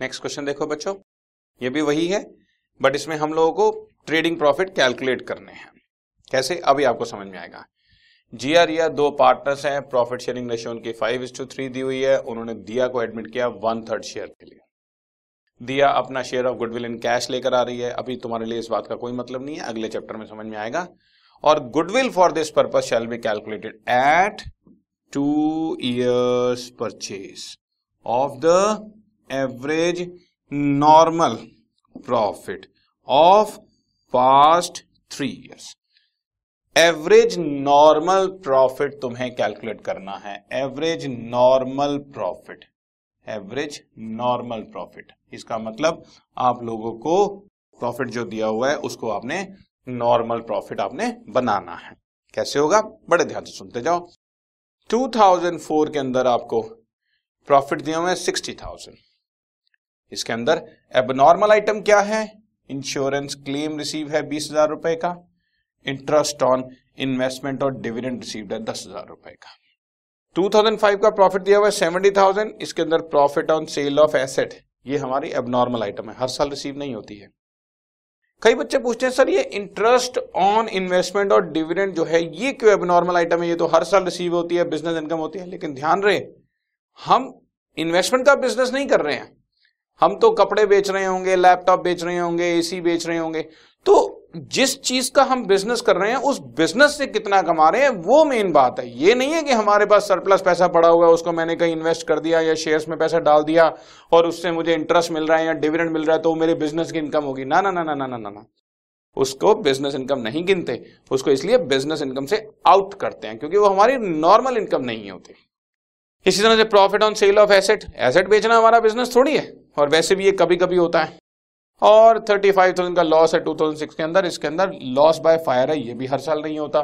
Next question देखो बच्चों। ये भी वही है बट इसमें हम लोगों को ट्रेडिंग प्रॉफिट कैलकुलेट करने हैं। कैसे? अभी आपको समझ में आएगा। जीआर या दो पार्टनर्स हैं प्रॉफिट शेयरिंग रेशियो उनकी फाइव इज़ टू थ्री दी हुई है, उन्होंने दिया को एडमिट किया वन थर्ड शेयर के लिए। दिया अपना share of goodwill in cash लेकर आ रही है। अभी तुम्हारे लिए इस बात का कोई मतलब नहीं है, अगले चैप्टर में समझ में आएगा। और goodwill for this purpose shall be calculated at two years purchase of the average normal profit of past three years average normal profit तुम्हें कैलकुलेट करना है। Average normal profit average normal profit इसका मतलब आप लोगों को प्रॉफिट जो दिया हुआ है, उसको आपने नॉर्मल प्रॉफिट आपने बनाना है। कैसे होगा? बड़े ध्यान से सुनते जाओ। 2004 के अंदर आपको प्रॉफिट दिया हुआ है सिक्सटी थाउज़ेंड इसके अंदर एबनॉर्मल आइटम क्या है? इंश्योरेंस क्लेम रिसीव है बीस हज़ार रुपए का। इंटरेस्ट ऑन इन्वेस्टमेंट और डिविडेंड रिसीव्ड है दस हज़ार रुपए का। 2005 का प्रॉफिट दिया हुआ है सेवेंटी थाउज़ेंड इसके अंदर profit on sale of asset ये हमारी एबनॉर्मल आइटम है, हर साल रिसीव नहीं होती है। कई बच्चे पूछते हैं, सर, ये इंटरेस्ट ऑन इन्वेस्टमेंट और डिविडेंड जो है, ये क्यों एबनॉर्मल आइटम है? ये तो हर साल रिसीव होती है बिज़नेस इनकम होती है, लेकिन ध्यान रहे, हम इन्वेस्टमेंट का बिज़नेस नहीं कर रहे हैं। हम तो कपड़े बेच रहे होंगे लैपटॉप बेच रहे होंगे एसी बेच रहे होंगे। तो जिस चीज़ का हम बिज़नेस कर रहे हैं, उस बिज़नेस से कितना कमा रहे हैं, वो मेन बात है। ये नहीं है कि हमारे पास सरप्लस पैसा पड़ा हुआ है, उसको मैंने कहीं इन्वेस्ट कर दिया या शेयर्स में पैसा डाल दिया और उससे मुझे इंटरेस्ट मिल रहा है या डिविडेंड मिल रहा है तो मेरे बिज़नेस की इनकम होगी। ना ना ना ना ना ना ना उसको बिज़नेस इनकम नहीं गिनते। उसको इसलिए बिज़नेस इनकम से आउट करते हैं, क्योंकि वो हमारी नॉर्मल इनकम नहीं होती। इसी तरह से profit on sale of asset asset बेचना हमारा बिज़नेस थोड़ी है। और वैसे भी ये कभी कभी होता है। और थर्टी फाइव थाउज़ेंड का लॉस है टू थाउज़ेंड सिक्स के अंदर इसके अंदर लॉस बाय फायर है ये भी हर साल नहीं होता।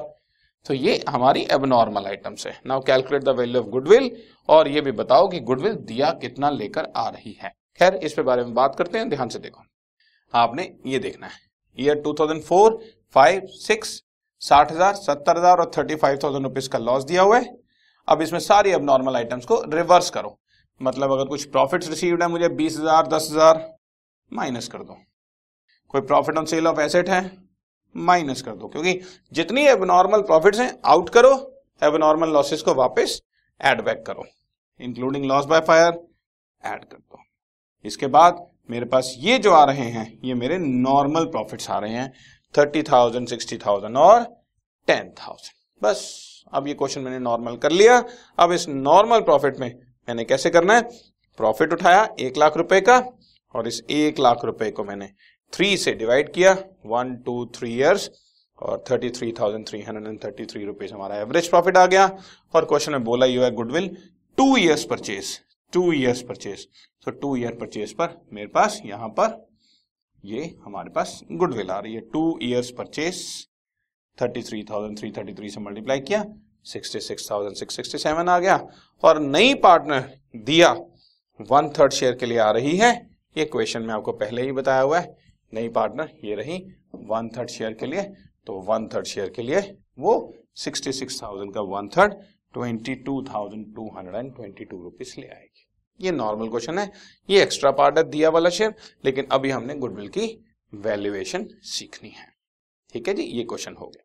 तो ये हमारी एबनॉर्मल आइटम्स है। Now calculate the value of goodwill और ये भी बताओ कि गुडविल दिया कितना लेकर आ रही है। खैर इस पे बारे में बात करते हैं ध्यान से देखो। आपने ये देखना है। ईयर 2004, 5, 6, साठ हज़ार सत्तर हज़ार और थर्टी फाइव थाउज़ेंड रुपीज़ का लॉस दिया हुआ है। अब इसमें सारी अब नॉर्मल आइटम्स को रिवर्स करो। मतलब अगर कुछ प्रॉफिट्स रिसीव्ड है, मुझे बीस हज़ार, दस हज़ार माइनस कर दो। कोई profit on sale of asset है माइनस कर दो। क्योंकि जितनी एबनॉर्मल प्रॉफिट्स हैं आउट करो एबनॉर्मल लॉसेस को वापस ऐड बैक करो। Including loss by fire add कर दो। इसके बाद मेरे पास ये जो आ रहे हैं, ये मेरे नॉर्मल प्रॉफिट्स आ रहे हैं थर्टी थाउज़ेंड सिक्सटी थाउज़ेंड और टेन थाउज़ेंड बस, अब ये क्वेश्चन मैंने नॉर्मल कर लिया। अब इस नॉर्मल प्रॉफिट में मैंने कैसे करना है? प्रॉफिट उठाया, एक लाख रुपए का, और इस एक लाख रुपए को मैंने थ्री से डिवाइड किया वन टू थ्री ईयर्स और thirty three thousand three hundred and thirty three rupees हमारा एवरेज प्रॉफिट आ गया। और क्वेश्चन में बोला यू है goodwill two years purchase two years purchase तो टू ईयर परचेज पर मेरे पास यहाँ पर ये हमारे पास गुडविल आ रही है। Two years purchase thirty three thousand three thirty three से मल्टीप्लाई किया sixty six thousand six sixty seven आ गया और नई पार्टनर दिया वन थर्ड शेयर के लिए आ रही है। ये क्वेश्चन में आपको पहले ही बताया हुआ है। नई पार्टनर ये रही वन थर्ड शेयर के लिए। तो वन थर्ड शेयर के लिए वो सिक्सटी सिक्स थाउज़ेंड का one third twenty two thousand two hundred and twenty two rupees ले आएगी। ये नॉर्मल क्वेश्चन है। ये एक्स्ट्रा पार्ट है दिया वाला शेयर लेकिन अभी हमने गुडविल की वैल्यूएशन सीखनी है। ठीक है जी? ये क्वेश्चन हो गया।